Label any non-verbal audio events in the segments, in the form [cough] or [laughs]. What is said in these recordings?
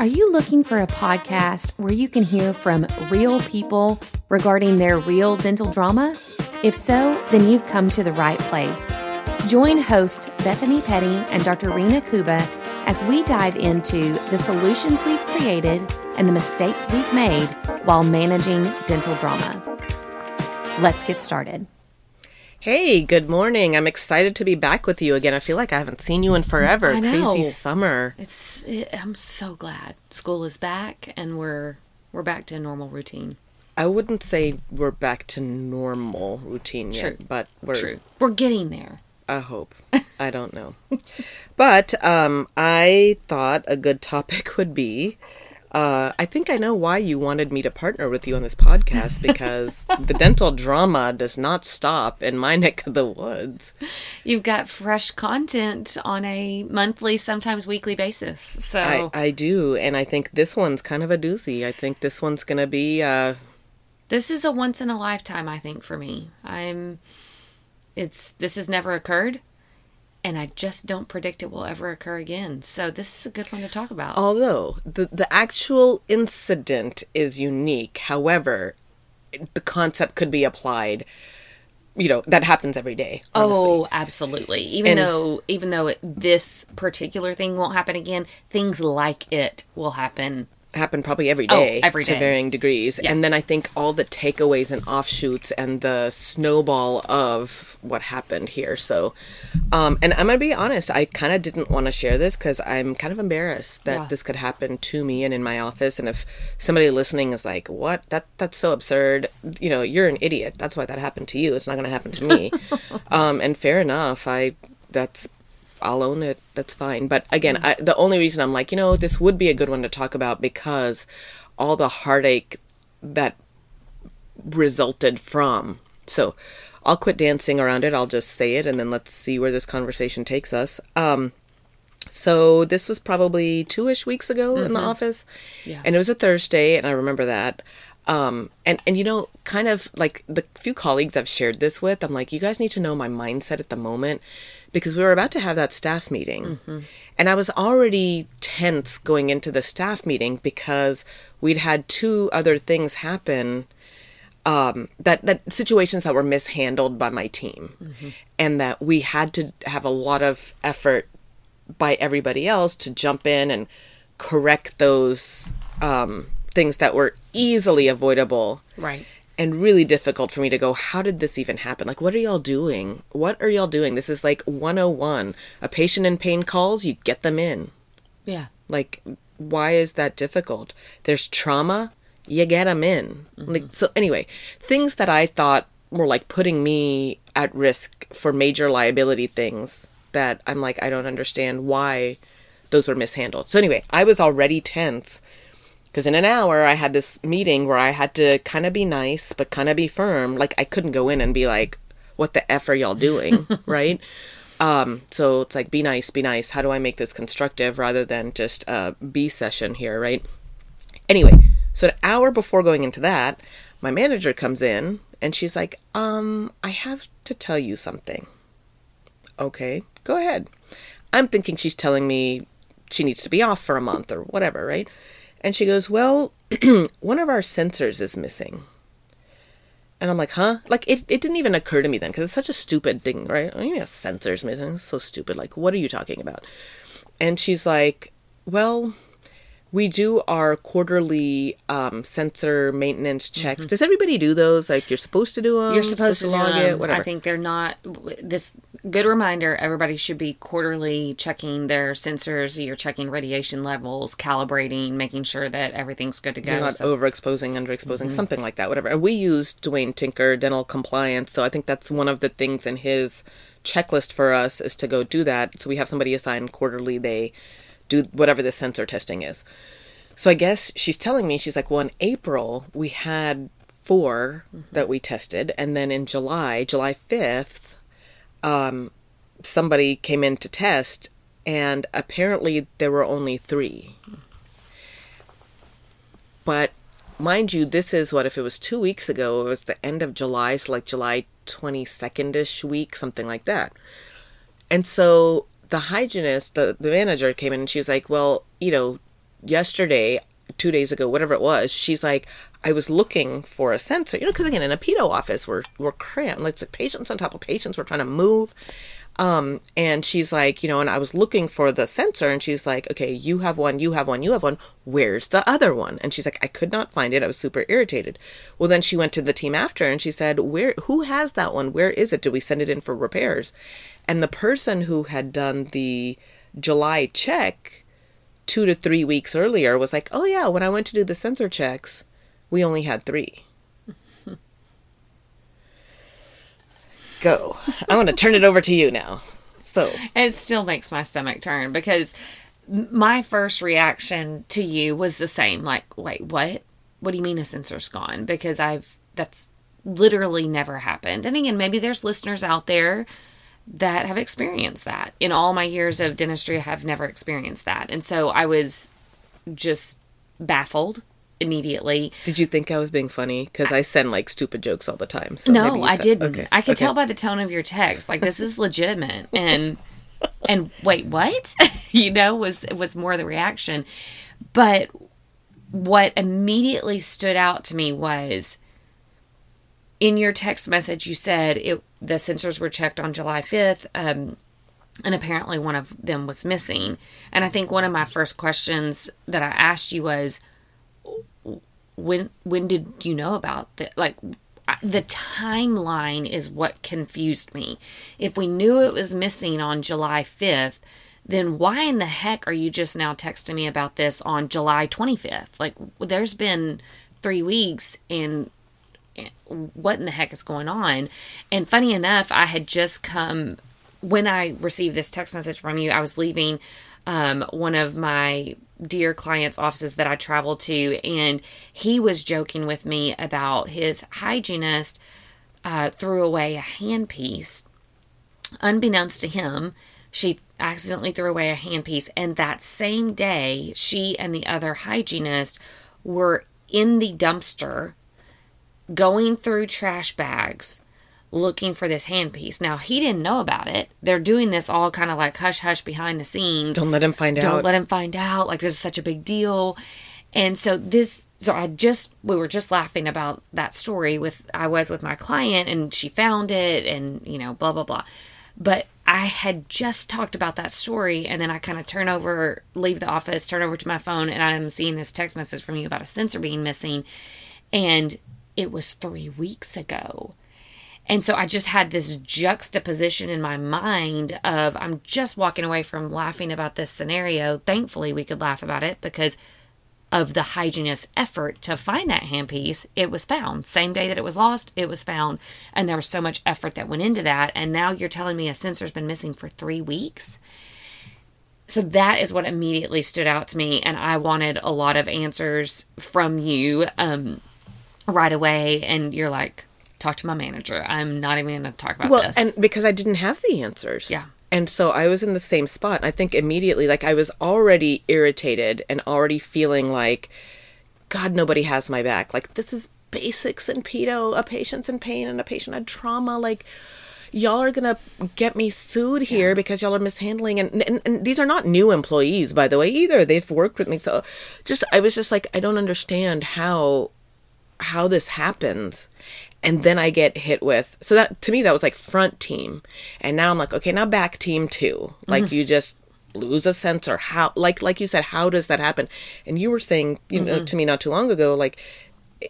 Are you looking for a podcast where you can hear from real people regarding their real dental drama? If so, then you've come to the right place. Join hosts Bethany Petty and Dr. Rena Kuba as we dive into the solutions we've created and the mistakes we've made while managing dental drama. Let's get started. Hey, good morning. I'm excited to be back with you again. I feel like I haven't seen you in forever. Crazy summer. It's it, I'm so glad school is back and we're we're back to a normal routine. I wouldn't say we're back to normal routine yet, but we're True. We're getting there. I hope. I don't know. [laughs] but um I thought a good topic [laughs] would be uh, I think I know why you wanted me to partner with you on this podcast [laughs] because the dental drama does not stop in my neck of the woods. You've got fresh content on a monthly, sometimes weekly basis. So I, I do, and I think this one's kind of a doozy. I think this one's gonna be uh, this is a once in a lifetime i think for me i'm it's this has never occurred and i just don't predict it will ever occur again so this is a good one to talk about Although the the actual incident is unique, however, the concept could be applied. You know that happens every day. Honestly. Oh, absolutely. Even And- though even though it, this particular thing won't happen again, things like it will happen. Happen probably every day, Oh, every to varying degrees. And then I think all the takeaways and offshoots and the snowball of what happened here. So, um, and I'm gonna be honest, I kind of didn't want to share this because I'm kind of embarrassed that Yeah. this could happen to me and in my office. And if somebody listening is like, "What? That that's so absurd," you know, you're an idiot. That's why that happened to you. It's not gonna happen to me. [laughs] um, and fair enough. I that's I'll own it. That's fine. But again, I, the only reason I'm like, you know, this would be a good one to talk about because all the heartache that resulted from. So I'll quit dancing around it. I'll just say it and then let's see where this conversation takes us. Um, so this was probably two ish weeks ago in the office. Yeah. And it was a Thursday, and I remember that. Um, and, and you know, kind of like the few colleagues I've shared this with, I'm like, you guys need to know my mindset at the moment because we were about to have that staff meeting. And I was already tense going into the staff meeting because we'd had two other things happen um, that that situations that were mishandled by my team, and that we had to have a lot of effort by everybody else to jump in and correct those um, things that were easily avoidable Right. And really difficult for me to go how did this even happen? Like what are y'all doing? What are y'all doing? This is like 101 a patient in pain calls you get them in. Yeah. like why is that difficult? There's trauma you get them in. Mm-hmm. Like so anyway things that i thought were like putting me at risk for major liability things that i'm like i don't understand why those were mishandled. So anyway i was already tense because in an hour i had this meeting where i had to kind of be nice but kind of be firm like i couldn't go in and be like what the f are y'all doing [laughs] right um, so it's like, be nice, be nice. How do I make this constructive rather than just a B session here, right? Anyway, so an hour before going into that, my manager comes in and she's like, um, I have to tell you something. Okay, go ahead. I'm thinking she's telling me she needs to be off for a month or whatever, right? And she goes, Well, [clears throat] one of our sensors is missing. And I'm like, huh? Like, it, it didn't even occur to me then because it's such a stupid thing, right? I mean, yeah, sensors missing. It's so stupid. Like, what are you talking about? And she's like, well, we do our quarterly um, sensor maintenance checks. Does everybody do those? Like, you're supposed to do them? Mm-hmm. You're supposed to do log them. it, whatever. I think they're not. This good reminder: everybody should be quarterly checking their sensors. You're checking radiation levels, calibrating, making sure that everything's good to go. You're not So- overexposing, underexposing, something like that, whatever. And we use Dwayne Tinker dental compliance, so I think that's one of the things in his checklist for us is to go do that. So we have somebody assigned quarterly. They do whatever the sensor testing is. So I guess she's telling me she's like, well, in April we had 4 that we tested, and then in July, July fifth, um, somebody came in to test, and apparently there were only three. But mind you, this is what if it was two weeks ago? It was the end of July, so like July twenty second ish week, something like that. And so the hygienist, the, the manager came in and she was like, Well, you know, yesterday, two days ago, whatever it was, she's like, I was looking for a sensor, you know, because again, in a pedo office, we're we're cramped. It's like patients on top of patients. We're trying to move. Um, and she's like, you know, and I was looking for the sensor, and she's like, okay, you have one, you have one, you have one. Where's the other one? And she's like, I could not find it. I was super irritated. Well, then she went to the team after, and she said, where, who has that one? Where is it? Did we send it in for repairs? And the person who had done the July check two to three weeks earlier was like, oh yeah, when I went to do the sensor checks, we only had three. [laughs] Go. I want to turn it over to you now. So it still makes my stomach turn because my first reaction to you was the same. Like, wait, what? What do you mean a sensor's gone? Because I've that's literally never happened. And again, maybe there's listeners out there that have experienced that. In all my years of dentistry, I have never experienced that. And so I was just baffled immediately. Did you think I was being funny? Because I send like stupid jokes all the time. So no, I didn't. Okay. I could okay. tell by the tone of your text. Like this is legitimate. [laughs] And and wait, what? [laughs] you know, was was more the reaction. But what immediately stood out to me was in your text message you said it the sensors were checked on July 5th. Um, and apparently one of them was missing. And I think one of my first questions that I asked you was, when when did you know about that? Like the timeline is what confused me. If we knew it was missing on July 5th, then why in the heck are you just now texting me about this on July 25th? Like there's been 3 weeks and what in the heck is going on? And funny enough, I had just come when I received this text message from you, I was leaving um, one of my dear clients' offices that I travel to, and he was joking with me about his hygienist uh, threw away a handpiece. Unbeknownst to him, she accidentally threw away a handpiece, and that same day, she and the other hygienist were in the dumpster going through trash bags looking for this handpiece. Now he didn't know about it. They're doing this all kind of like hush hush behind the scenes. Don't let him find Don't out. Don't let him find out. Like this is such a big deal. And so this so I just we were just laughing about that story with I was with my client and she found it and you know blah blah blah. But I had just talked about that story and then I kind of turn over leave the office, turn over to my phone and I'm seeing this text message from you about a sensor being missing and it was 3 weeks ago. And so I just had this juxtaposition in my mind of I'm just walking away from laughing about this scenario. Thankfully, we could laugh about it because of the hygienist's effort to find that handpiece. It was found. Same day that it was lost, it was found. And there was so much effort that went into that. And now you're telling me a sensor's been missing for three weeks. So that is what immediately stood out to me. And I wanted a lot of answers from you um, right away. And you're like, talk to my manager. I'm not even going to talk about well, this. and because I didn't have the answers. Yeah. And so I was in the same spot. I think immediately, like, I was already irritated and already feeling like, God, nobody has my back. Like, this is basics in pedo. A patient's in pain and a patient had trauma. Like, y'all are gonna get me sued here yeah. because y'all are mishandling and, and, and these are not new employees by the way either they've worked with me so just i was just like i don't understand how how this happens and then I get hit with so that to me that was like front team, and now I'm like okay now back team too. Like mm-hmm. you just lose a sensor. How like like you said, how does that happen? And you were saying you mm-hmm. know to me not too long ago like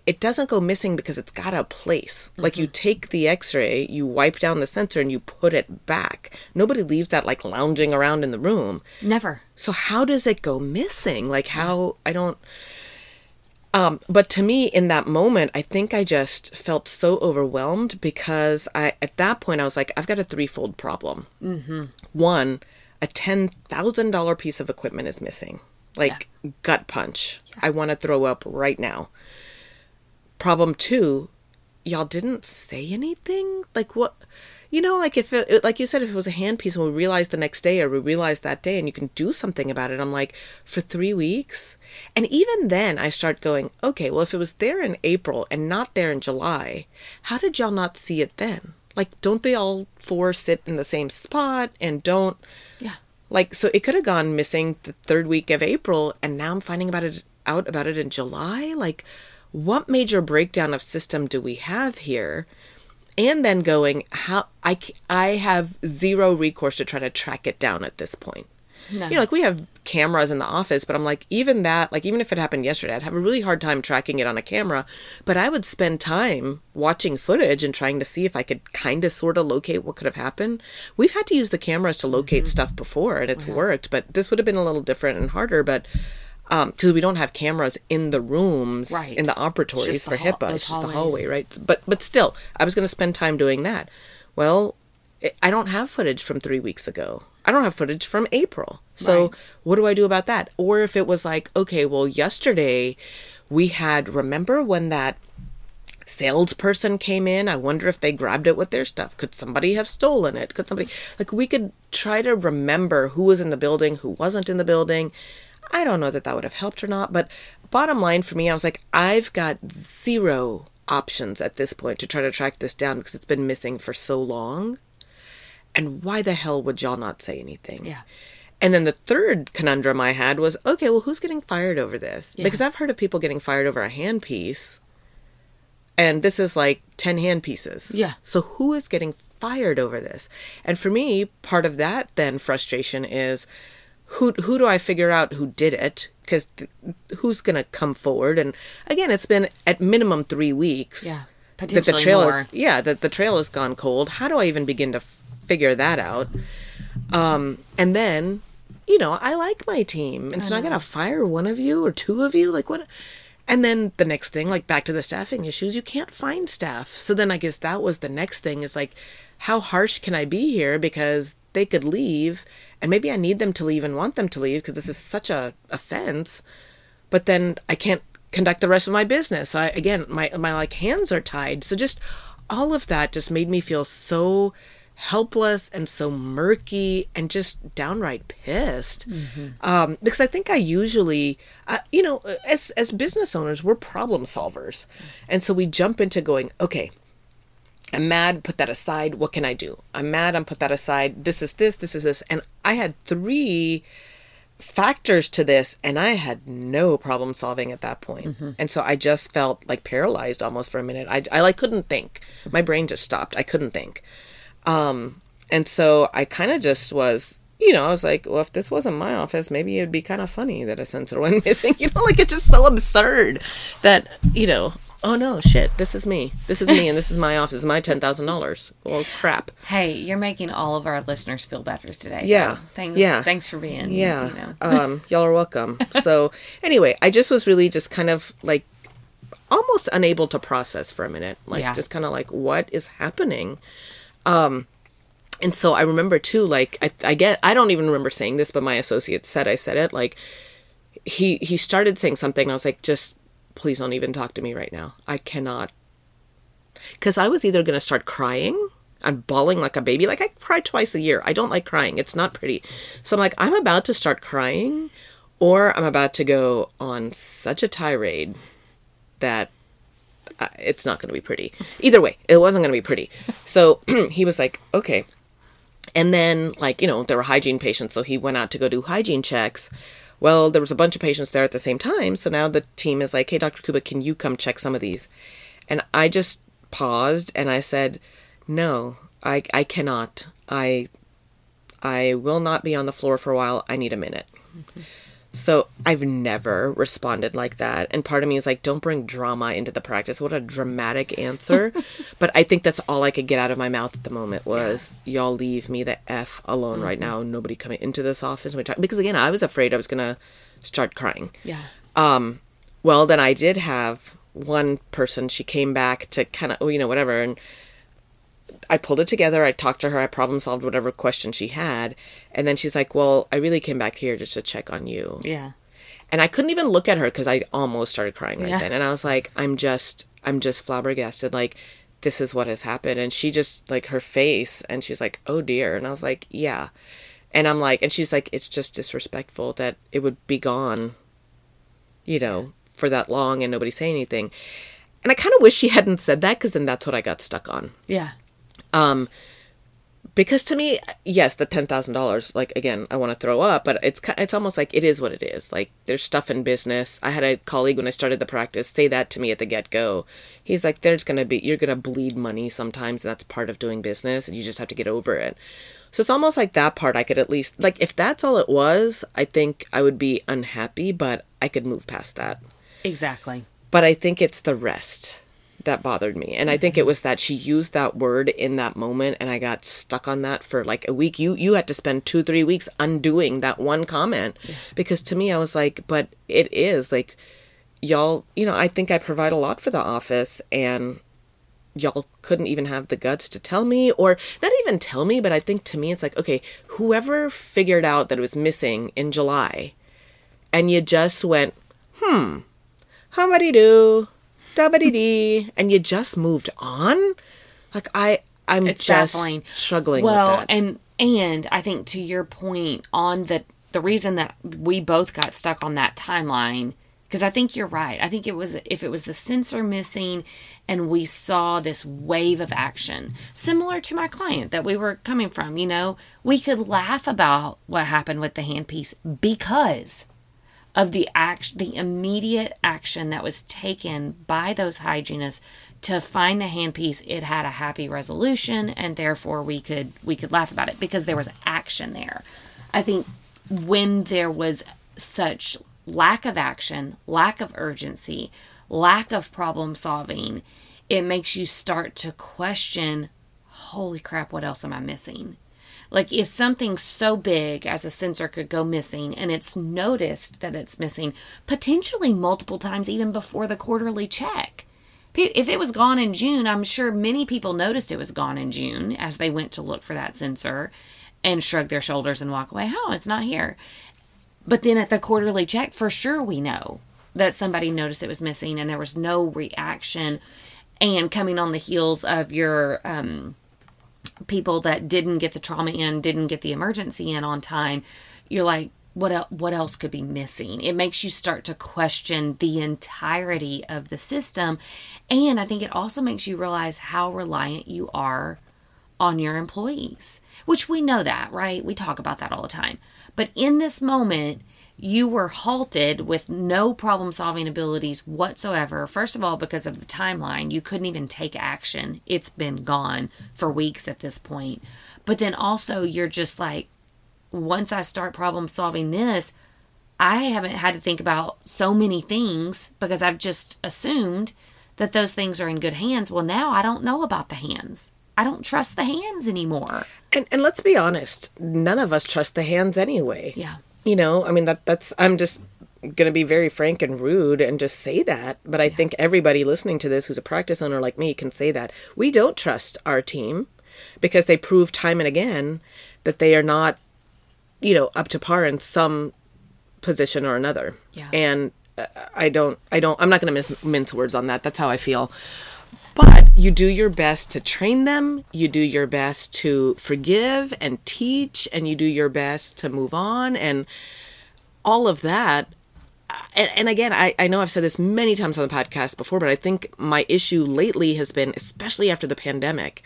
it doesn't go missing because it's got a place. Mm-hmm. Like you take the x-ray, you wipe down the sensor and you put it back. Nobody leaves that like lounging around in the room. Never. So how does it go missing? Like how I don't um, but to me, in that moment, I think I just felt so overwhelmed because I, at that point, I was like, I've got a threefold problem. Mm-hmm. One, a ten thousand dollar piece of equipment is missing, like yeah. gut punch. Yeah. I want to throw up right now. Problem two, y'all didn't say anything. Like what? You know, like if it, like you said, if it was a handpiece and we realized the next day or we realized that day and you can do something about it, I'm like, for three weeks? And even then I start going, okay, well, if it was there in April and not there in July, how did y'all not see it then? Like, don't they all four sit in the same spot and don't? Yeah. Like, so it could have gone missing the third week of April, and now I'm finding about it out about it in July. Like, what major breakdown of system do we have here? And then going, how I I have zero recourse to try to track it down at this point. No. You know, like we have cameras in the office, but I'm like, even that, like, even if it happened yesterday, I'd have a really hard time tracking it on a camera. But I would spend time watching footage and trying to see if I could kind of sort of locate what could have happened. We've had to use the cameras to locate Mm-hmm. stuff before, and it's worked, but this would have been a little different and harder. But Um, because we don't have cameras in the rooms, Right. in the operatories the for hall- HIPAA, it's just the hallway, right? But but still, I was going to spend time doing that. Well, I- I don't have footage from three weeks ago. I don't have footage from April. So Right. what do I do about that? Or if it was like, okay, well, yesterday we had, remember when that salesperson came in? I wonder if they grabbed it with their stuff. Could somebody have stolen it? Could somebody, like, we could try to remember who was in the building, who wasn't in the building. I don't know that that would have helped or not, but bottom line for me, I was like, I've got zero options at this point to try to track this down because it's been missing for so long. And why the hell would y'all not say anything? Yeah. And then the third conundrum I had was okay, well, who's getting fired over this? Yeah. Because I've heard of people getting fired over a handpiece, and this is like 10 handpieces. Yeah. So who is getting fired over this? And for me, part of that then frustration is who who do I figure out who did it? Because th- who's going to come forward? And again, it's been at minimum three weeks. Yeah. That the Potentially trail more. is yeah that the trail has gone cold. How do I even begin to f- figure that out? Um, and then, you know, I like my team, and so I gotta fire one of you or two of you. Like what? And then the next thing, like back to the staffing issues, you can't find staff. So then I guess that was the next thing is like, how harsh can I be here? Because they could leave, and maybe I need them to leave and want them to leave because this is such a offense. But then I can't conduct the rest of my business. So I, again, my my like hands are tied. So just all of that just made me feel so helpless and so murky and just downright pissed um, because i think i usually uh, you know as as business owners we're problem solvers and so we jump into going okay i'm mad put that aside what can i do? I'm mad i'm put that aside this is this this is this. And i had three factors to this and i had no problem solving at that point. and so i just felt like paralyzed almost for a minute. I, I like couldn't think. My brain just stopped. I couldn't think. Um and so i kind of just was you know i was like well if this wasn't my office maybe it'd be kind of funny that a sensor [laughs] went missing. You know like it's just so absurd that you know oh no shit this is me this is me and this is my office my $10000 well crap Hey, you're making all of our listeners feel better today. Yeah. though. Thanks. Yeah. Thanks for being. yeah You know. um y'all are welcome so [laughs] anyway i just was really just kind of like almost unable to process for a minute like Yeah. just kind of like what is happening um and so i remember too like I, I get i don't even remember saying this but my associate said i said it like he he started saying something and i was like just please don't even talk to me right now i cannot because I was either going to start crying and bawling like a baby. Like I cry twice a year. I don't like crying. It's not pretty. So I'm like, I'm about to start crying, or I'm about to go on such a tirade that uh, it's not going to be pretty. Either way, it wasn't going to be pretty. So [clears throat] he was like, okay. And then, like, you know, there were hygiene patients, so he went out to go do hygiene checks. Well, there was a bunch of patients there at the same time, so now the team is like, hey, Dr. Kuba, can you come check some of these? And I just paused and I said, no, I, I cannot. I, I will not be on the floor for a while. I need a minute. So I've never responded like that. And part of me is like, don't bring drama into the practice. What a dramatic answer. [laughs] but I think that's all I could get out of my mouth at the moment was, y'all leave me the F alone right now. Nobody coming into this office. We talk- Because again, I was afraid I was going to start crying. Yeah. Um, well, then I did have one person, she came back to kind of, oh, you know, whatever. And I pulled it together. I talked to her. I problem solved whatever question she had. And then she's like, well, I really came back here just to check on you. Yeah. And I couldn't even look at her because I almost started crying right Yeah. then. And I was like, I'm just, I'm just flabbergasted. Like, this is what has happened. And she just, like, her face, and she's like, oh dear. And I was like, yeah. And I'm like, and she's like, it's just disrespectful that it would be gone, you know, for that long and nobody say anything. And I kind of wish she hadn't said that because then that's what I got stuck on. Yeah. Um, because to me, yes, the ten thousand dollars. Like again, I want to throw up, but it's it's almost like it is what it is. Like there's stuff in business. I had a colleague when I started the practice say that to me at the get go. He's like, "There's gonna be you're gonna bleed money sometimes. And that's part of doing business, and you just have to get over it." So it's almost like that part I could at least like if that's all it was, I think I would be unhappy, but I could move past that. Exactly. But I think it's the rest that bothered me. And I think it was that she used that word in that moment and I got stuck on that for like a week. You you had to spend 2 3 weeks undoing that one comment because to me I was like, but it is like y'all, you know, I think I provide a lot for the office and y'all couldn't even have the guts to tell me or not even tell me, but I think to me it's like, okay, whoever figured out that it was missing in July and you just went, hmm, how many do? Dee, and you just moved on. Like I, I'm It's just baffling. struggling well, with that. and and I think to your point on the the reason that we both got stuck on that timeline because I think you're right. I think it was if it was the sensor missing and we saw this wave of action similar to my client that we were coming from, you know, we could laugh about what happened with the handpiece because of the act the immediate action that was taken by those hygienists to find the handpiece it had a happy resolution and therefore we could we could laugh about it because there was action there. I think when there was such lack of action lack of urgency lack of problem solving it makes you start to question holy crap what else am i missing like if something so big as a sensor could go missing and it's noticed that it's missing potentially multiple times even before the quarterly check. If it was gone in June, I'm sure many people noticed it was gone in June as they went to look for that sensor and shrug their shoulders and walk away. Oh, it's not here. But then at the quarterly check, for sure we know that somebody noticed it was missing and there was no reaction. And coming on the heels of your um, people that didn't get the trauma in, didn't get the emergency in on time, you're like, what el- what else could be missing? It makes you start to question the entirety of the system, and I think it also makes you realize how reliant you are on your employees, which we know that, right? We talk about that all the time. But in this moment, you were halted with no problem solving abilities whatsoever. First of all, because of the timeline, you couldn't even take action. It's been gone for weeks at this point. But then also, you're just like, once I start problem solving this, I haven't had to think about so many things because I've just assumed that those things are in good hands. Well, now I don't know about the hands. I don't trust the hands anymore. and and let's be honest, none of us trust the hands anyway. Yeah. You know, I mean that that's I'm just going to be very frank and rude and just say that, but I think everybody listening to this who's a practice owner like me can say that. We don't trust our team because they prove time and again that they are not you know up to par in some position or another. Yeah. And uh, I don't I don't I'm not going to mince words on that. That's how I feel. But you do your best to train them, you do your best to forgive and teach, and you do your best to move on, and all of that. And, and again, I, I know I've said this many times on the podcast before, but I think my issue lately has been, especially after the pandemic,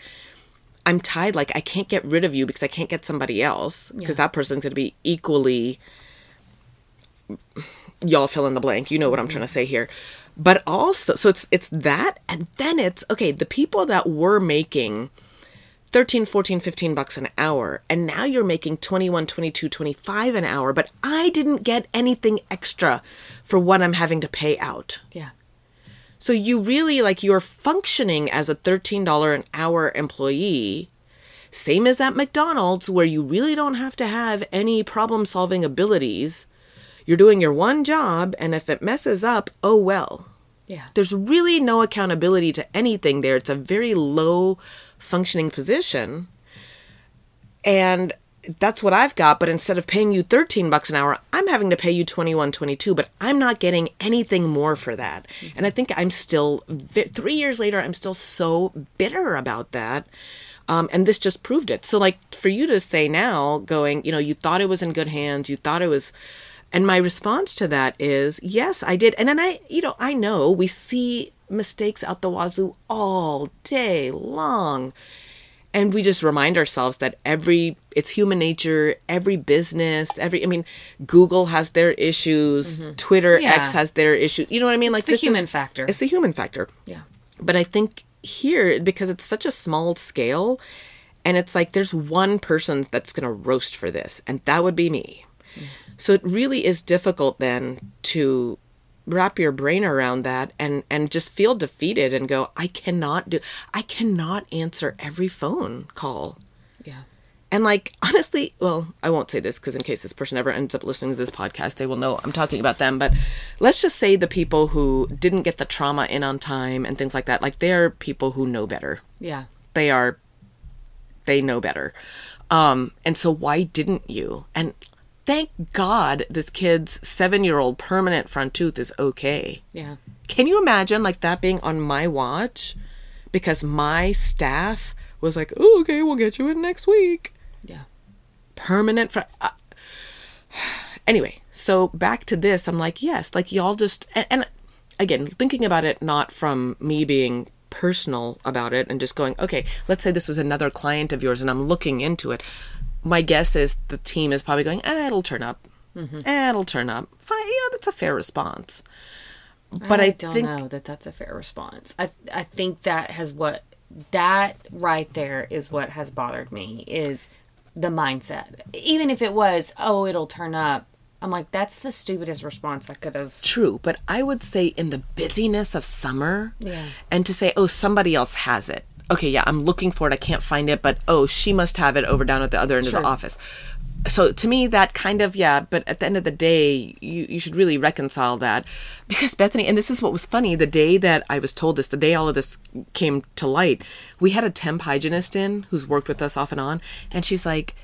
I'm tied. Like, I can't get rid of you because I can't get somebody else because that person's going to be equally y'all fill in the blank you know what i'm trying to say here but also so it's it's that and then it's okay the people that were making 13 14 15 bucks an hour and now you're making 21 22 25 an hour but i didn't get anything extra for what i'm having to pay out Yeah. so you really like you're functioning as a $13 an hour employee, same as at McDonald's, where you really don't have to have any problem solving abilities. You're doing your one job, and if it messes up, oh well. Yeah. There's really no accountability to anything there. It's a very low functioning position. And that's what I've got, but instead of paying you 13 bucks an hour, I'm having to pay you 21, 22, but I'm not getting anything more for that. And I think I'm still 3 years later I'm still so bitter about that. Um, and this just proved it. So like for you to say now going, you know, you thought it was in good hands, you thought it was and my response to that is, yes, I did. And then I, you know, I know we see mistakes out the wazoo all day long. and we just remind ourselves that every it's human nature every business every i mean google has their issues mm-hmm. twitter Yeah. x has their issues you know what i mean like the this is- human factor. it's the human factor Yeah. but i think here because it's such a small scale and it's like there's one person that's going to roast for this and that would be me mm. So it really is difficult then to wrap your brain around that and and just feel defeated and go I cannot do I cannot answer every phone call. Yeah. And like honestly, well, I won't say this because in case this person ever ends up listening to this podcast, they will know I'm talking about them. But let's just say the people who didn't get the trauma in on time and things like that, like they're people who know better. Yeah. They are they know better. Um, and so why didn't you? And thank God this kid's seven year old permanent front tooth is okay. Yeah. Can you imagine like that being on my watch? Because my staff was like, oh, okay, we'll get you in next week. Yeah. Permanent front. Uh, [sighs] anyway, so back to this, I'm like, yes, like y'all just, and, and again, thinking about it not from me being personal about it and just going, okay, let's say this was another client of yours and I'm looking into it. My guess is the team is probably going, eh, it'll turn up. Eh, it'll turn up. Fine, you know, that's a fair response. But I, don't think know that that's a fair response. I I think that has what that right there is what has bothered me is the mindset. Even if it was, oh, it'll turn up. I'm like, that's the stupidest response I could have. True, but I would say in the busyness of summer, Yeah. and to say, oh, somebody else has it. Okay, yeah, I'm looking for it. I can't find it, but oh, she must have it over down at the other end of the office. So to me, that kind of yeah. But at the end of the day, you you should really reconcile that because Bethany, and this is what was funny. The day that I was told this, the day all of this came to light, we had a temp hygienist in who's worked with us off and on, and she's like,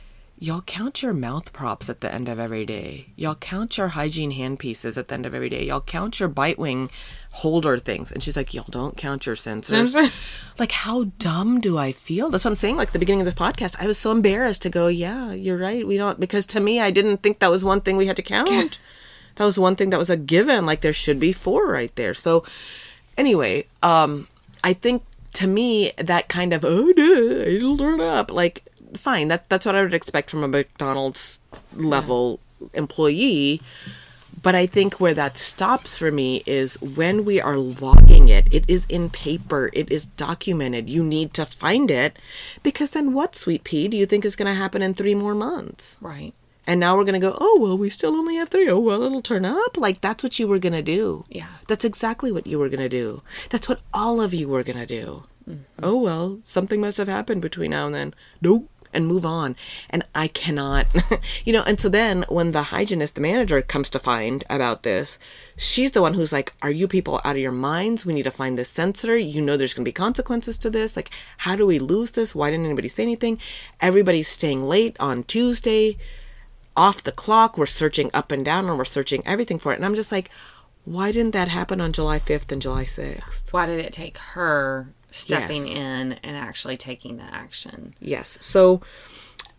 Y'all count your mouth props at the end of every day. Y'all count your hygiene hand pieces at the end of every day. Y'all count your bite wing holder things. And she's like, Y'all don't count your sensors. [laughs] Like, how dumb do I feel? That's what I'm saying. Like, the beginning of this podcast, I was so embarrassed to go, Yeah, you're right. We don't, because to me, I didn't think that was one thing we had to count. [laughs] that was one thing that was a given. Like, there should be four right there. So, anyway, um, I think to me that kind of oh duh, it'll turn up like fine that that's what I would expect from a McDonald's level employee. But I think where that stops for me is when we are logging it, it is in paper, it is documented. You need to find it because then what, sweet pea, do you think is going to happen in three more months? Right. And now we're going to go, oh, well, we still only have three. Oh, well, it'll turn up. Like, that's what you were going to do. Yeah. That's exactly what you were going to do. That's what all of you were going to do. Mm-hmm. Oh, well, something must have happened between now and then. Nope. And move on. And I cannot, [laughs] you know, and so then when the hygienist, the manager comes to find about this, she's the one who's like, Are you people out of your minds? We need to find this sensor. You know, there's going to be consequences to this. Like, how do we lose this? Why didn't anybody say anything? Everybody's staying late on Tuesday off the clock. We're searching up and down and we're searching everything for it. And I'm just like, why didn't that happen on July 5th and July 6th? Why did it take her stepping Yes. in and actually taking the action? Yes. So,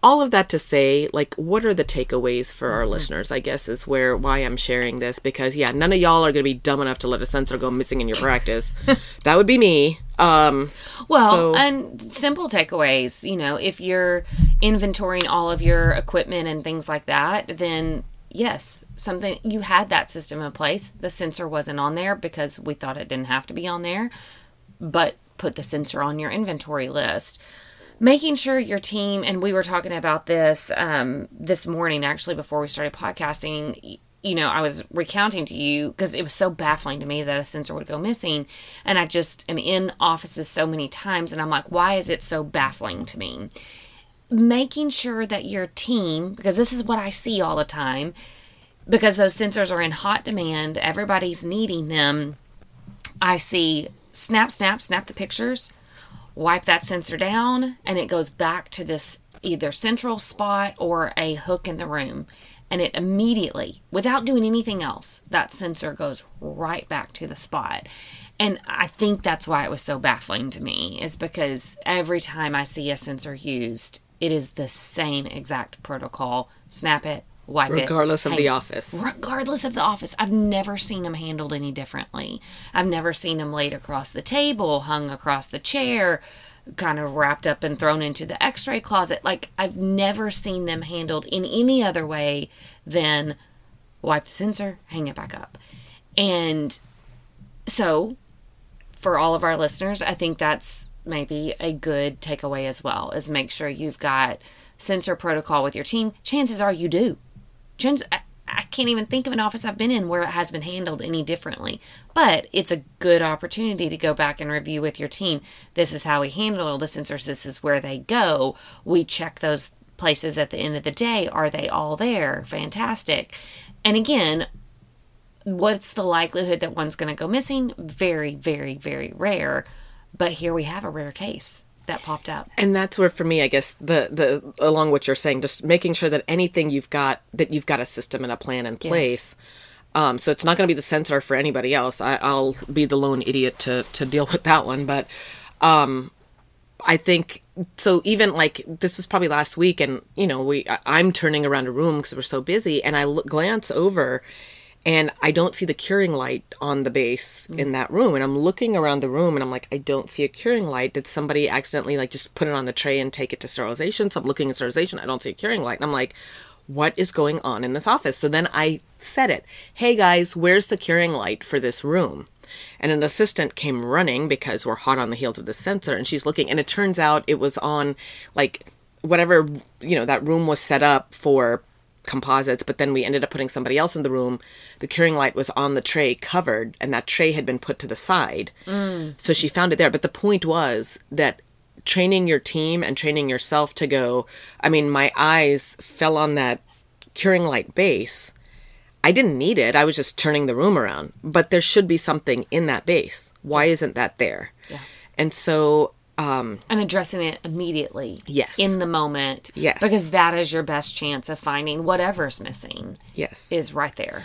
all of that to say, like, what are the takeaways for our listeners? I guess is where why I'm sharing this because yeah, none of y'all are gonna be dumb enough to let a sensor go missing in your [laughs] practice. that would be me. Um, Well, So- and simple takeaways, you know, if you're inventorying all of your equipment and things like that, then yes, something you had that system in place. The sensor wasn't on there because we thought it didn't have to be on there, but put the sensor on your inventory list. Making sure your team, and we were talking about this um, this morning actually before we started podcasting. You know, I was recounting to you because it was so baffling to me that a sensor would go missing. And I just am in offices so many times, and I'm like, why is it so baffling to me? Making sure that your team, because this is what I see all the time, because those sensors are in hot demand, everybody's needing them. I see snap, snap, snap the pictures, wipe that sensor down, and it goes back to this either central spot or a hook in the room. And it immediately, without doing anything else, that sensor goes right back to the spot. And I think that's why it was so baffling to me, is because every time I see a sensor used, it is the same exact protocol. Snap it, wipe it. regardless of the office. regardless of the office. I've never seen them handled any differently. I've never seen them laid across the table, hung across the chair. kind of wrapped up and thrown into the x-ray closet like i've never seen them handled in any other way than wipe the sensor hang it back up and so for all of our listeners i think that's maybe a good takeaway as well is make sure you've got sensor protocol with your team chances are you do Chances, I, I can't even think of an office I've been in where it has been handled any differently. But it's a good opportunity to go back and review with your team. This is how we handle the sensors. This is where they go. We check those places at the end of the day. Are they all there? Fantastic. And again, what's the likelihood that one's going to go missing? Very, very, very rare. But here we have a rare case that popped up. And that's where for me, I guess the the along what you're saying, just making sure that anything you've got that you've got a system and a plan in place. Um, so it's not going to be the sensor for anybody else. I, I'll be the lone idiot to to deal with that one. But um, I think so. Even like this was probably last week, and you know, we I- I'm turning around a room because we're so busy, and I look, glance over, and I don't see the curing light on the base mm. in that room. And I'm looking around the room and I'm like, I don't see a curing light. Did somebody accidentally like just put it on the tray and take it to sterilization? So I'm looking at sterilization. I don't see a curing light. And I'm like, what is going on in this office? So then I said it. Hey guys, where's the curing light for this room? And an assistant came running because we're hot on the heels of the sensor and she's looking and it turns out it was on like whatever, you know, that room was set up for composites, but then we ended up putting somebody else in the room. The curing light was on the tray covered, and that tray had been put to the side. Mm. So she found it there. But the point was that training your team and training yourself to go, I mean, my eyes fell on that curing light base. I didn't need it. I was just turning the room around. But there should be something in that base. Why isn't that there? Yeah. And so um and addressing it immediately. Yes. In the moment. Yes. Because that is your best chance of finding whatever's missing yes. is right there.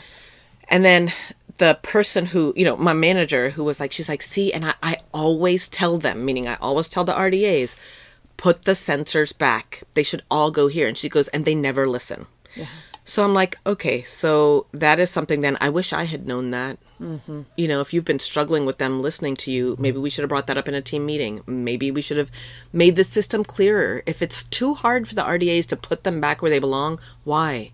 And then the person who, you know, my manager who was like, she's like, see, and I, I always tell them, meaning I always tell the RDAs, put the sensors back. They should all go here. And she goes, and they never listen. So I'm like, okay, so that is something then I wish I had known that. Mm-hmm. You know, if you've been struggling with them listening to you, maybe we should have brought that up in a team meeting. Maybe we should have made the system clearer. If it's too hard for the RDAs to put them back where they belong, why?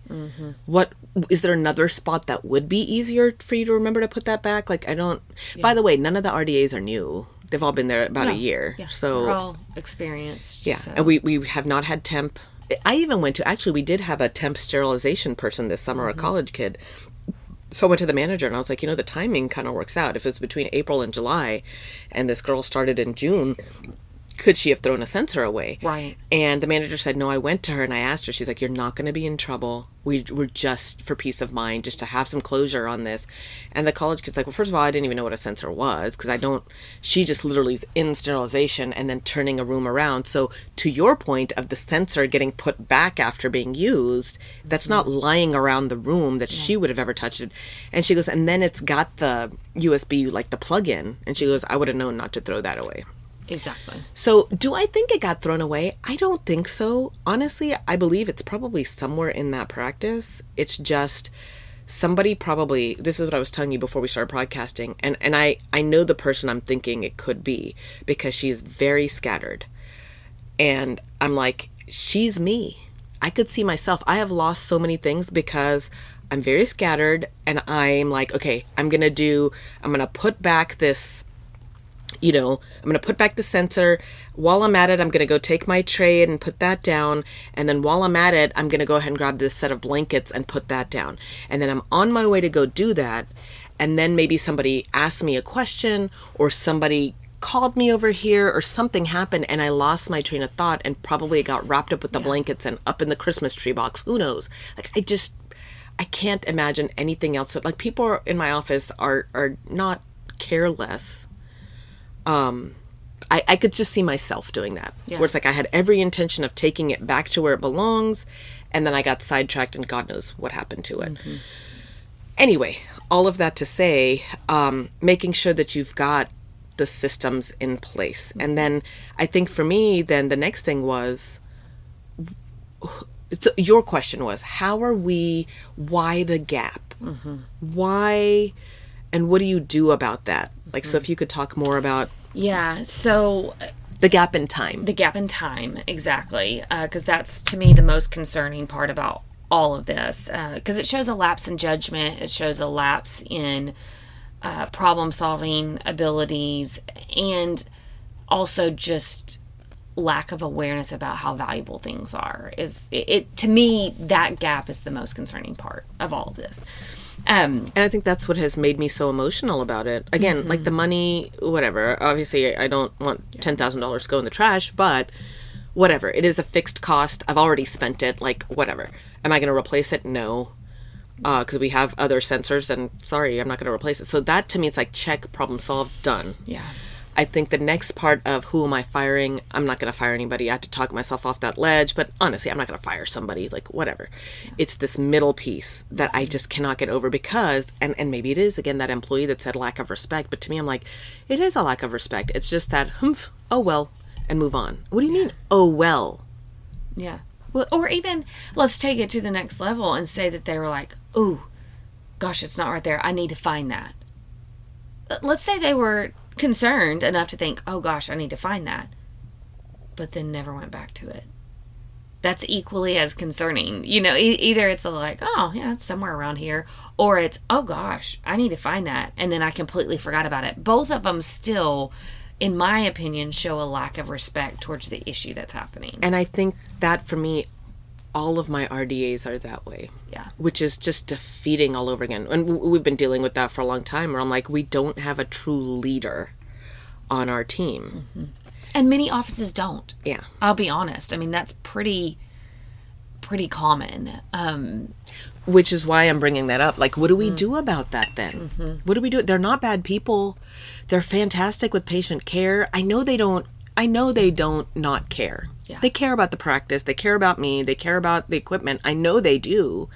What is there another spot that would be easier for you to remember to put that back? Like, I don't. By the way, none of the RDAs are new. They've all been there about a year. Yeah. So They're all experienced. yeah, so- and we we have not had temp. I even went to actually we did have a temp sterilization person this summer, a mm-hmm. college kid. So I went to the manager and I was like, you know, the timing kind of works out. If it's between April and July, and this girl started in June, could she have thrown a sensor away? Right. And the manager said, no. I went to her and I asked her. She's like, you're not going to be in trouble. We we're just for peace of mind, just to have some closure on this. And the college kid's like, well, first of all, I didn't even know what a sensor was because I don't. She just literally is in sterilization and then turning a room around. So to your point of the sensor getting put back after being used, that's not mm-hmm. lying around the room that she would have ever touched it. And she goes, and then it's got the USB like the plug-in. And she goes, I would have known not to throw that away. Exactly. So, do I think it got thrown away? I don't think so. Honestly, I believe it's probably somewhere in that practice. It's just somebody probably this is what I was telling you before we started broadcasting and and I I know the person I'm thinking it could be because she's very scattered. And I'm like she's me. I could see myself. I have lost so many things because I'm very scattered and I'm like okay, I'm going to do I'm going to put back this you know, I'm going to put back the sensor. While I'm at it, I'm going to go take my tray and put that down. And then while I'm at it, I'm going to go ahead and grab this set of blankets and put that down. And then I'm on my way to go do that. And then maybe somebody asked me a question or somebody called me over here or something happened and I lost my train of thought and probably got wrapped up with the blankets and up in the Christmas tree box. Who knows? Like, I just, I can't imagine anything else. Like, people in my office are, are not careless Um, I, I could just see myself doing that. Yeah. Where it's like I had every intention of taking it back to where it belongs, and then I got sidetracked, and God knows what happened to it. Mm-hmm. Anyway, all of that to say, um, making sure that you've got the systems in place. And mm-hmm. then I think for me, then the next thing was so your question was, how are we, why the gap? Mm-hmm. Why, and what do you do about that? Like, so mm-hmm. if you could talk more about Yeah. So The gap in time. the gap in time exactly uh, because that's to me the most concerning part about all of this uh, because it shows a lapse in judgment it shows a lapse in uh, problem solving abilities and also just lack of awareness about how valuable things are is it, it to me that gap is the most concerning part of all of this um And I think that's what has made me so emotional about it. Again, like the money, whatever. Obviously, I don't want ten thousand dollars to go in the trash, but whatever. It is a fixed cost. I've already spent it. Like whatever. Am I going to replace it? No, because we have other sensors. And sorry, I'm not going to replace it. So that to me, it's like check, problem solved, done. yeah I think the next part of who am I firing, I'm not going to fire anybody. I have to talk myself off that ledge, but honestly, I'm not going to fire somebody, like whatever. It's this middle piece that I just cannot get over because, and, and maybe it is, again, that employee that said lack of respect, but to me, I'm like, it is a lack of respect. It's just that, humph, oh well, and move on. What do you mean, oh well? Yeah. or even let's take it to the next level and say that they were like, "Ooh, gosh, it's not right there. I need to find that." Let's say they were concerned enough to think, "Oh gosh, I need to find that." But then never went back to it. That's equally as concerning. You know, e- either it's like, "Oh, yeah, it's somewhere around here," or it's, "Oh gosh, I need to find that." And then I completely forgot about it. Both of them still in my opinion show a lack of respect towards the issue that's happening. And I think that for me, all of my RDAs are that way. Yeah. Which is just defeating all over again. And we've been dealing with that for a long time where I'm like, we don't have a true leader on our team. Mm-hmm. And many offices don't. Yeah. I'll be honest. I mean, that's pretty pretty common. Um, Which is why I'm bringing that up. Like, what do we mm. do about that then? Mm-hmm. What do we do? They're not bad people. They're fantastic with patient care. I know they don't. I know they don't not care. Yeah. They care about the practice. They care about me. They care about the equipment. I know they do.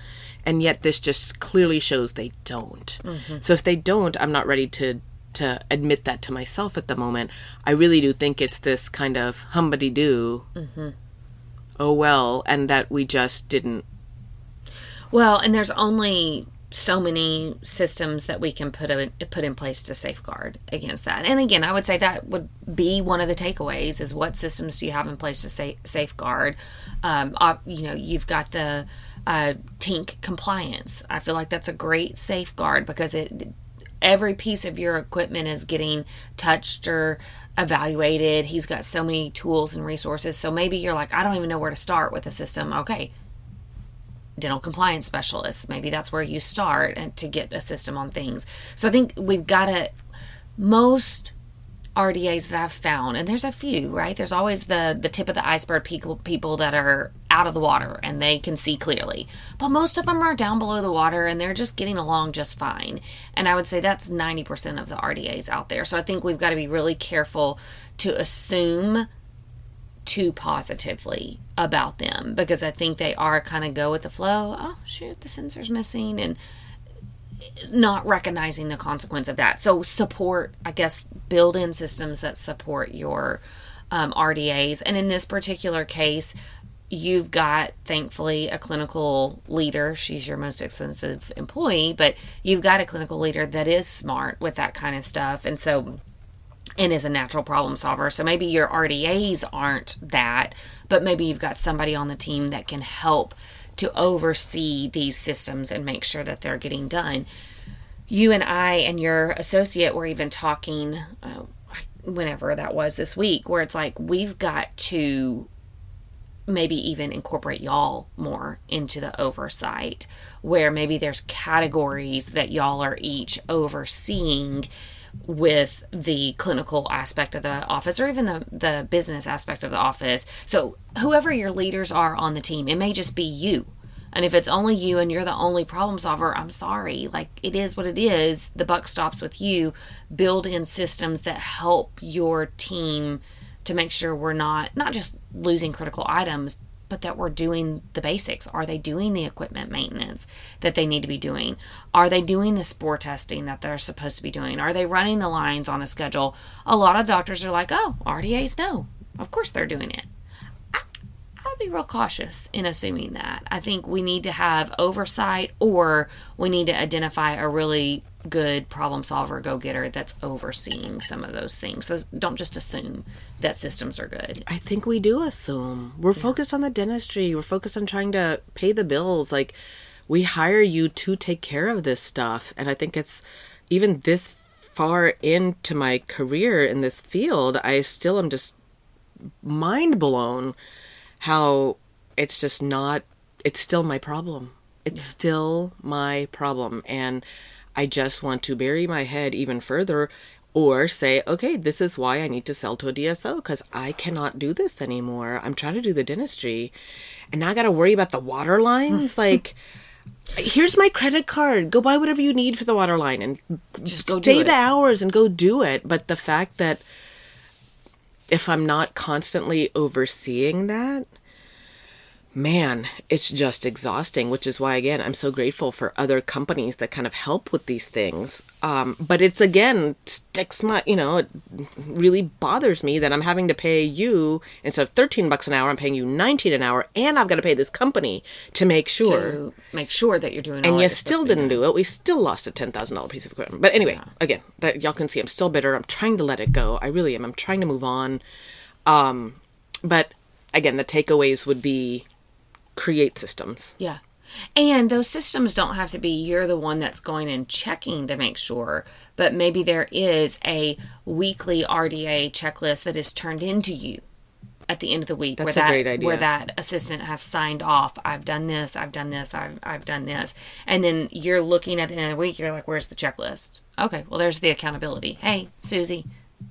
And yet this just clearly shows they don't. Mm-hmm. So if they don't, I'm not ready to to admit that to myself at the moment. I really do think it's this kind of humbody do. Mm-hmm. Oh well, and that we just didn't well, and there's only so many systems that we can put in, put in place to safeguard against that. And again, I would say that would be one of the takeaways: is what systems do you have in place to sa- safeguard? Um, uh, you know, you've got the uh, TINK compliance. I feel like that's a great safeguard because it every piece of your equipment is getting touched or evaluated. He's got so many tools and resources. So maybe you're like, I don't even know where to start with a system. Okay, dental compliance specialists. Maybe that's where you start and to get a system on things. So I think we've got to most RDAs that I've found, and there's a few, right? There's always the the tip of the iceberg people people that are out of the water and they can see clearly. But most of them are down below the water and they're just getting along just fine. And I would say that's 90% of the RDAs out there. So I think we've got to be really careful to assume too positively about them because I think they are kind of go with the flow. Oh, shoot, the sensor's missing and not recognizing the consequence of that. So support, I guess, build in systems that support your um, RDAs. And in this particular case, you've got thankfully a clinical leader. She's your most expensive employee, but you've got a clinical leader that is smart with that kind of stuff. And so and is a natural problem solver. So maybe your RDAs aren't that, but maybe you've got somebody on the team that can help to oversee these systems and make sure that they're getting done. You and I and your associate were even talking uh, whenever that was this week, where it's like we've got to maybe even incorporate y'all more into the oversight, where maybe there's categories that y'all are each overseeing with the clinical aspect of the office or even the, the business aspect of the office. So, whoever your leaders are on the team, it may just be you. And if it's only you and you're the only problem solver, I'm sorry. Like, it is what it is. The buck stops with you. Build in systems that help your team to make sure we're not not just losing critical items, but that we're doing the basics. Are they doing the equipment maintenance that they need to be doing? Are they doing the spore testing that they're supposed to be doing? Are they running the lines on a schedule? A lot of doctors are like, oh, RDAs, no. Of course they're doing it. I, I would be real cautious in assuming that. I think we need to have oversight or we need to identify a really good problem solver, go getter that's overseeing some of those things. So don't just assume that systems are good. I think we do assume. We're focused on the dentistry. We're focused on trying to pay the bills. Like, we hire you to take care of this stuff. And I think it's even this far into my career in this field, I still am just mind blown how it's just not, it's still my problem. It's still my problem. And I just want to bury my head even further or say, okay, this is why I need to sell to a DSO because I cannot do this anymore. I'm trying to do the dentistry and now I got to worry about the water lines. [laughs] like, here's my credit card. Go buy whatever you need for the water line and Just go do stay the hours and go do it. But the fact that if I'm not constantly overseeing that, man, it's just exhausting, which is why, again, I'm so grateful for other companies that kind of help with these things. Um, but it's, again, sticks my, you know, it really bothers me that I'm having to pay you, instead of 13 bucks an hour, I'm paying you 19 an hour, and I've got to pay this company to make sure. To make sure that you're doing all and you still supposed to be didn't do it. We still lost a ten thousand dollar piece of equipment. But anyway, again, that y'all can see I'm still bitter. I'm trying to let it go. I really am. I'm trying to move on. Um, but again, the takeaways would be create systems. Yeah. And those systems don't have to be you're the one that's going and checking to make sure, but maybe there is a weekly RDA checklist that is turned into you at the end of the week That's where a that great idea. where that assistant has signed off I've done this I've done this I've I've done this and then you're looking at the end of the week you're like where's the checklist okay well there's the accountability hey Susie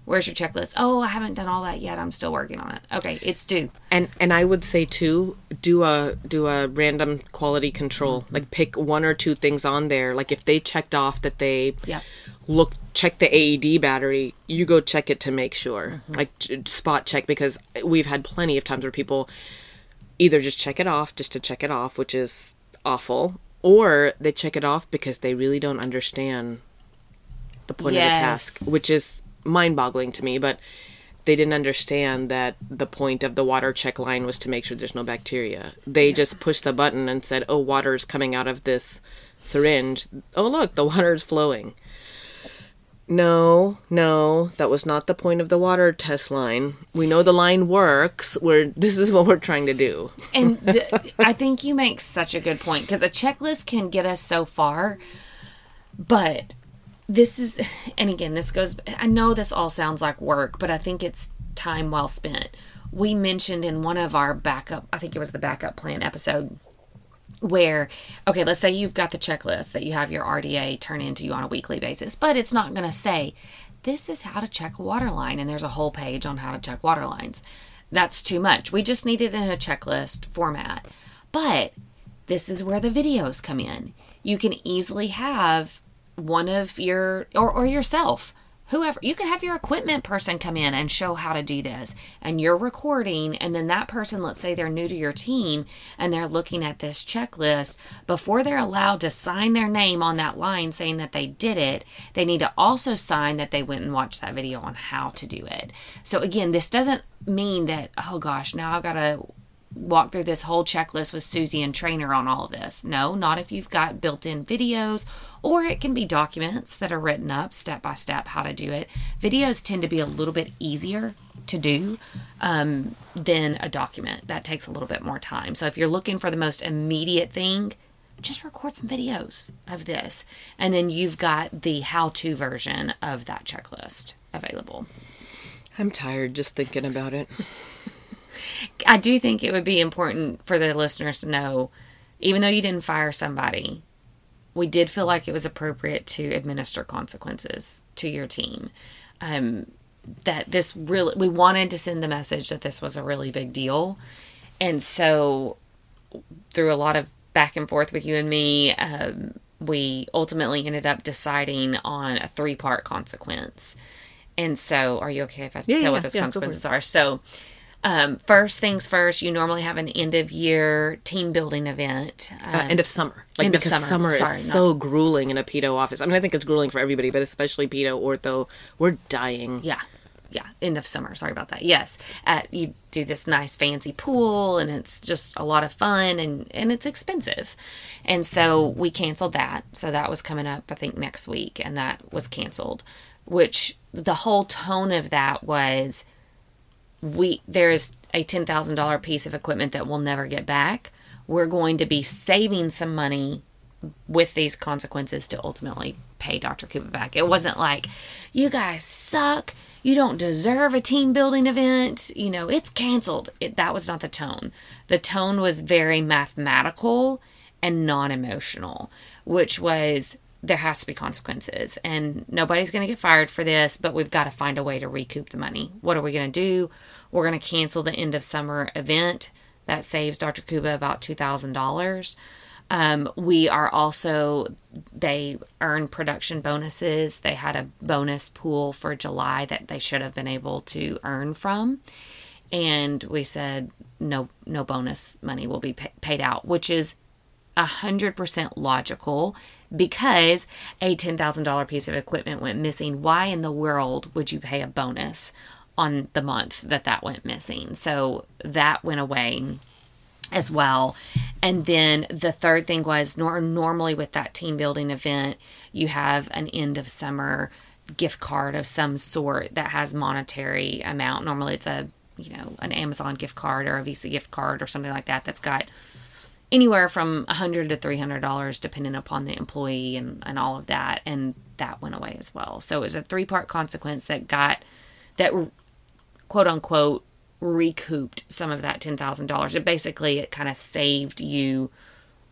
where's your checklist oh I haven't done all that yet I'm still working on it okay it's due And and I would say too, do a do a random quality control. Mm-hmm. Like pick one or two things on there. Like if they checked off that they yeah. look check the AED battery, you go check it to make sure. Mm-hmm. Like spot check because we've had plenty of times where people either just check it off just to check it off, which is awful, or they check it off because they really don't understand the point of the task, which is mind-boggling to me, but they didn't understand that the point of the water check line was to make sure there's no bacteria. They just pushed the button and said, "Oh, water's coming out of this syringe. Oh, look, the water is flowing." No, no, that was not the point of the water test line. We know the line works. We're this is what we're trying to do. And d- I think you make such a good point because a checklist can get us so far, but this is, and again, this goes, I know this all sounds like work, but I think it's time well spent. We mentioned in one of our backup, I think it was the backup plan episode, where okay let's say you've got the checklist that you have your rda turn into you on a weekly basis but it's not going to say this is how to check a water line and there's a whole page on how to check water lines. That's too much. We just need it in a checklist format. But this is where the videos come in. You can easily have one of your or, or yourself whoever you can have your equipment person come in and show how to do this. And you're recording and then that person let's say they're new to your team and they're looking at this checklist before they're allowed to sign their name on that line saying that they did it they need to also sign that they went and watched that video on how to do it. So again this doesn't mean that oh gosh now i've got to walk through this whole checklist with Susie and trainer on all of this. No, not if you've got built in videos, or it can be documents that are written up step by step how to do it. Videos tend to be a little bit easier to do um, than a document. That takes a little bit more time. So if you're looking for the most immediate thing, just record some videos of this. And then you've got the how to version of that checklist available. I'm tired just thinking about it. [laughs] I do think it would be important for the listeners to know, even though you didn't fire somebody, we did feel like it was appropriate to administer consequences to your team. Um, that this really, we wanted to send the message that this was a really big deal. And so, through a lot of back and forth with you and me, um, we ultimately ended up deciding on a three part consequence. And so, are you okay if I Yeah, tell yeah, what those yeah, consequences are? So, um, first things first, you normally have an end of year team building event. Um, Uh, end of summer. Like end of because summer. summer, Sorry, is not- so grueling in a pedo office. I mean, I think it's grueling for everybody, but especially pedo ortho. We're dying. yeah. yeah, end of summer. Sorry about that. Yes, at you do this nice fancy pool, and it's just a lot of fun, and and it's expensive, and so we canceled that. So that was coming up, I think, next week, and that was canceled. Which the whole tone of that was, we there's a ten thousand dollar piece of equipment that we'll never get back. We're going to be saving some money with these consequences to ultimately pay Dr. Kuba back. It wasn't like, you guys suck. You don't deserve a team building event. You know, it's canceled. It, that was not the tone. The tone was very mathematical and non emotional, which was there has to be consequences. And nobody's going to get fired for this, but we've got to find a way to recoup the money. What are we going to do? We're going to cancel the end of summer event. That saves Dr. Kuba about $2,000. Um, we are also, they earn production bonuses. They had a bonus pool for July that they should have been able to earn from. And we said, no, no bonus money will be pay- paid out, which is 100% logical because a $10,000 piece of equipment went missing. Why in the world would you pay a bonus on the month that that went missing? So that went away as well. And then the third thing was nor- normally with that team building event, you have an end of summer gift card of some sort that has monetary amount. Normally it's a, you know, an Amazon gift card or a Visa gift card or something like that that's got anywhere from a 100 to $300 depending upon the employee and, and all of that and that went away as well so it was a three part consequence that got that quote unquote recouped some of that $10,000. It basically it kind of saved you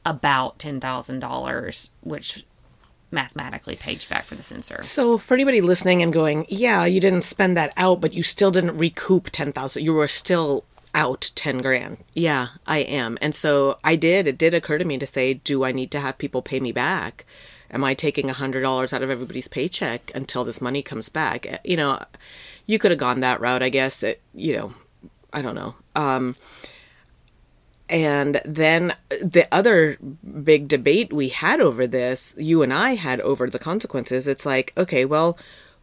about $10,000 which mathematically paid back for the sensor. So for anybody listening and going, "Yeah, you didn't spend that out, but you still didn't recoup 10,000. You were still out 10 grand." Yeah, I am. And so I did. It did occur to me to say, "Do I need to have people pay me back?" Am I taking $100 out of everybody's paycheck until this money comes back? You know, you could have gone that route, I guess. It, you know, I don't know. Um, and then the other big debate we had over this, you and I had over the consequences, it's like, okay, well,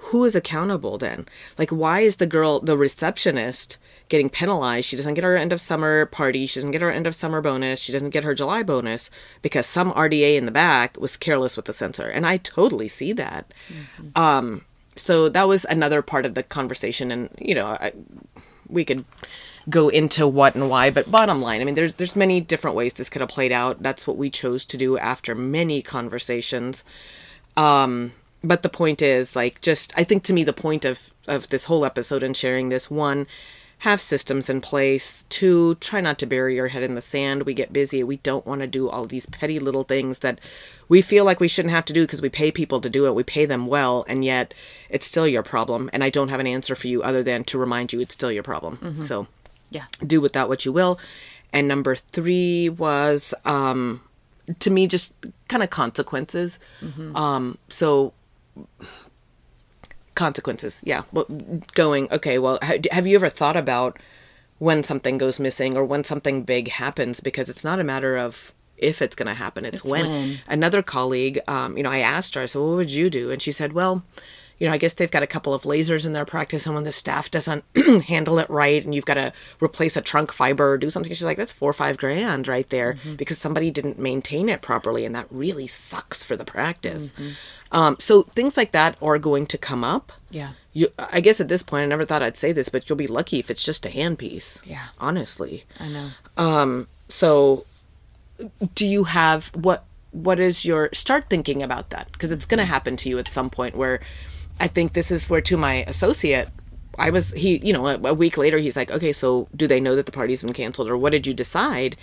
who is accountable then? Like, why is the girl, the receptionist, getting penalized? She doesn't get her end of summer party. She doesn't get her end of summer bonus. She doesn't get her July bonus because some RDA in the back was careless with the sensor. And I totally see that. Mm-hmm. Um, so that was another part of the conversation. And, you know, I, we could go into what and why, but bottom line, I mean, there's there's many different ways this could have played out. That's what we chose to do after many conversations. Um, but the point is, like, just I think to me the point of of this whole episode and sharing this one have systems in place. Two, try not to bury your head in the sand. We get busy. We don't want to do all these petty little things that we feel like we shouldn't have to do because we pay people to do it. We pay them well, and yet it's still your problem. And I don't have an answer for you other than to remind you it's still your problem. Mm-hmm. So, yeah, do with that what you will. And number three was, um, to me, just kind of consequences. Mm-hmm. Um, so consequences yeah well going okay well have you ever thought about when something goes missing or when something big happens because it's not a matter of if it's going to happen it's, it's when. when. another colleague um, you know i asked her i said what would you do and she said well you know i guess they've got a couple of lasers in their practice and when the staff doesn't [clears throat] handle it right and you've got to replace a trunk fiber or do something she's like that's four or five grand right there mm-hmm. because somebody didn't maintain it properly and that really sucks for the practice mm-hmm. Um, so things like that are going to come up. Yeah. You, I guess at this point, I never thought I'd say this, but you'll be lucky if it's just a handpiece. Yeah. Honestly. I know. Um, so do you have what, what is your, start thinking about that because it's going to happen to you at some point where I think this is where to my associate, I was, he, you know, a, a week later, he's like, okay, so do they know that the party's been canceled or what did you decide?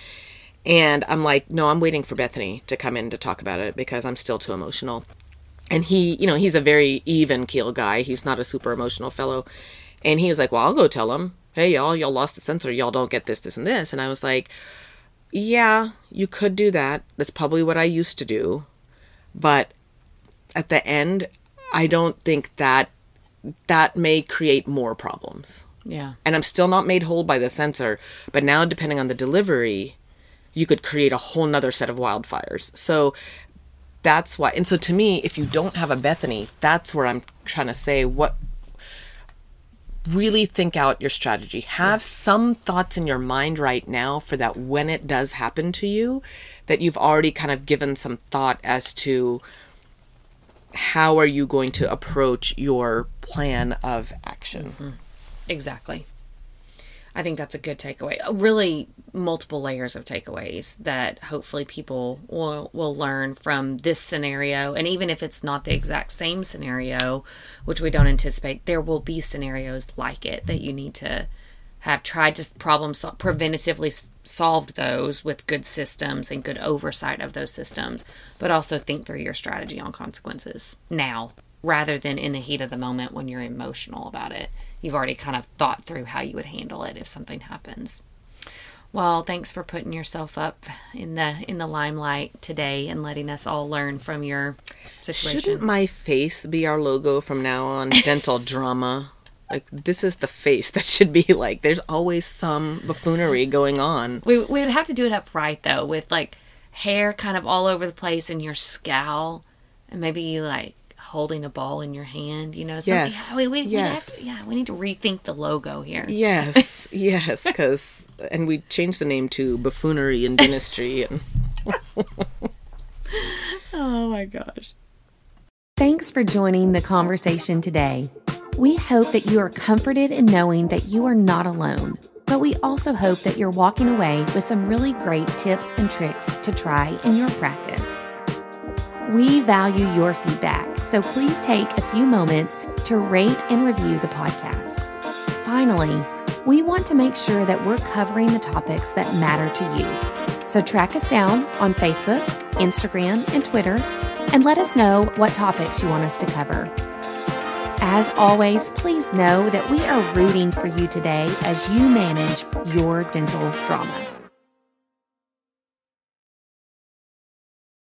And I'm like, no, I'm waiting for Bethany to come in to talk about it because I'm still too emotional and he, you know, he's a very even keel guy. He's not a super emotional fellow. And he was like, "Well, I'll go tell him, hey, y'all, y'all lost the sensor. Y'all don't get this, this, and this." And I was like, "Yeah, you could do that. That's probably what I used to do, but at the end, I don't think that that may create more problems." Yeah. And I'm still not made whole by the sensor, but now depending on the delivery, you could create a whole nother set of wildfires. So that's why and so to me if you don't have a bethany that's where i'm trying to say what really think out your strategy. Have some thoughts in your mind right now for that when it does happen to you, that you've already kind of given some thought as to how are you going to approach your plan of action. Exactly. I think that's a good takeaway. Uh, Really, multiple layers of takeaways that hopefully people will will learn from this scenario. And even if it's not the exact same scenario, which we don't anticipate, there will be scenarios like it that you need to have tried to problem sol- preventatively solved those with good systems and good oversight of those systems, but also think through your strategy on consequences now rather than in the heat of the moment when you're emotional about it. You've already kind of thought through how you would handle it if something happens. Well, thanks for putting yourself up in the in the limelight today and letting us all learn from your situation. Shouldn't my face be our logo from now on? [laughs] Dental drama. Like this is the face [laughs] that should be like. There's always some buffoonery going on. We we would have to do it upright though, with like hair kind of all over the place and your scowl, and maybe you like holding a ball in your hand. You know, something. Yes. Yeah, we, we, we Yes. to, yeah, we need to rethink the logo here. Yes, [laughs] yes, because and we changed the name to buffoonery and dentistry and [laughs] Oh my gosh. Thanks for joining the conversation today. We hope that you are comforted in knowing that you are not alone, but we also hope that you're walking away with some really great tips and tricks to try in your practice. We value your feedback, so please take a few moments to rate and review the podcast. Finally, we want to make sure that we're covering the topics that matter to you. So track us down on Facebook, Instagram, and Twitter, and let us know what topics you want us to cover. As always, please know that we are rooting for you today as you manage your dental drama.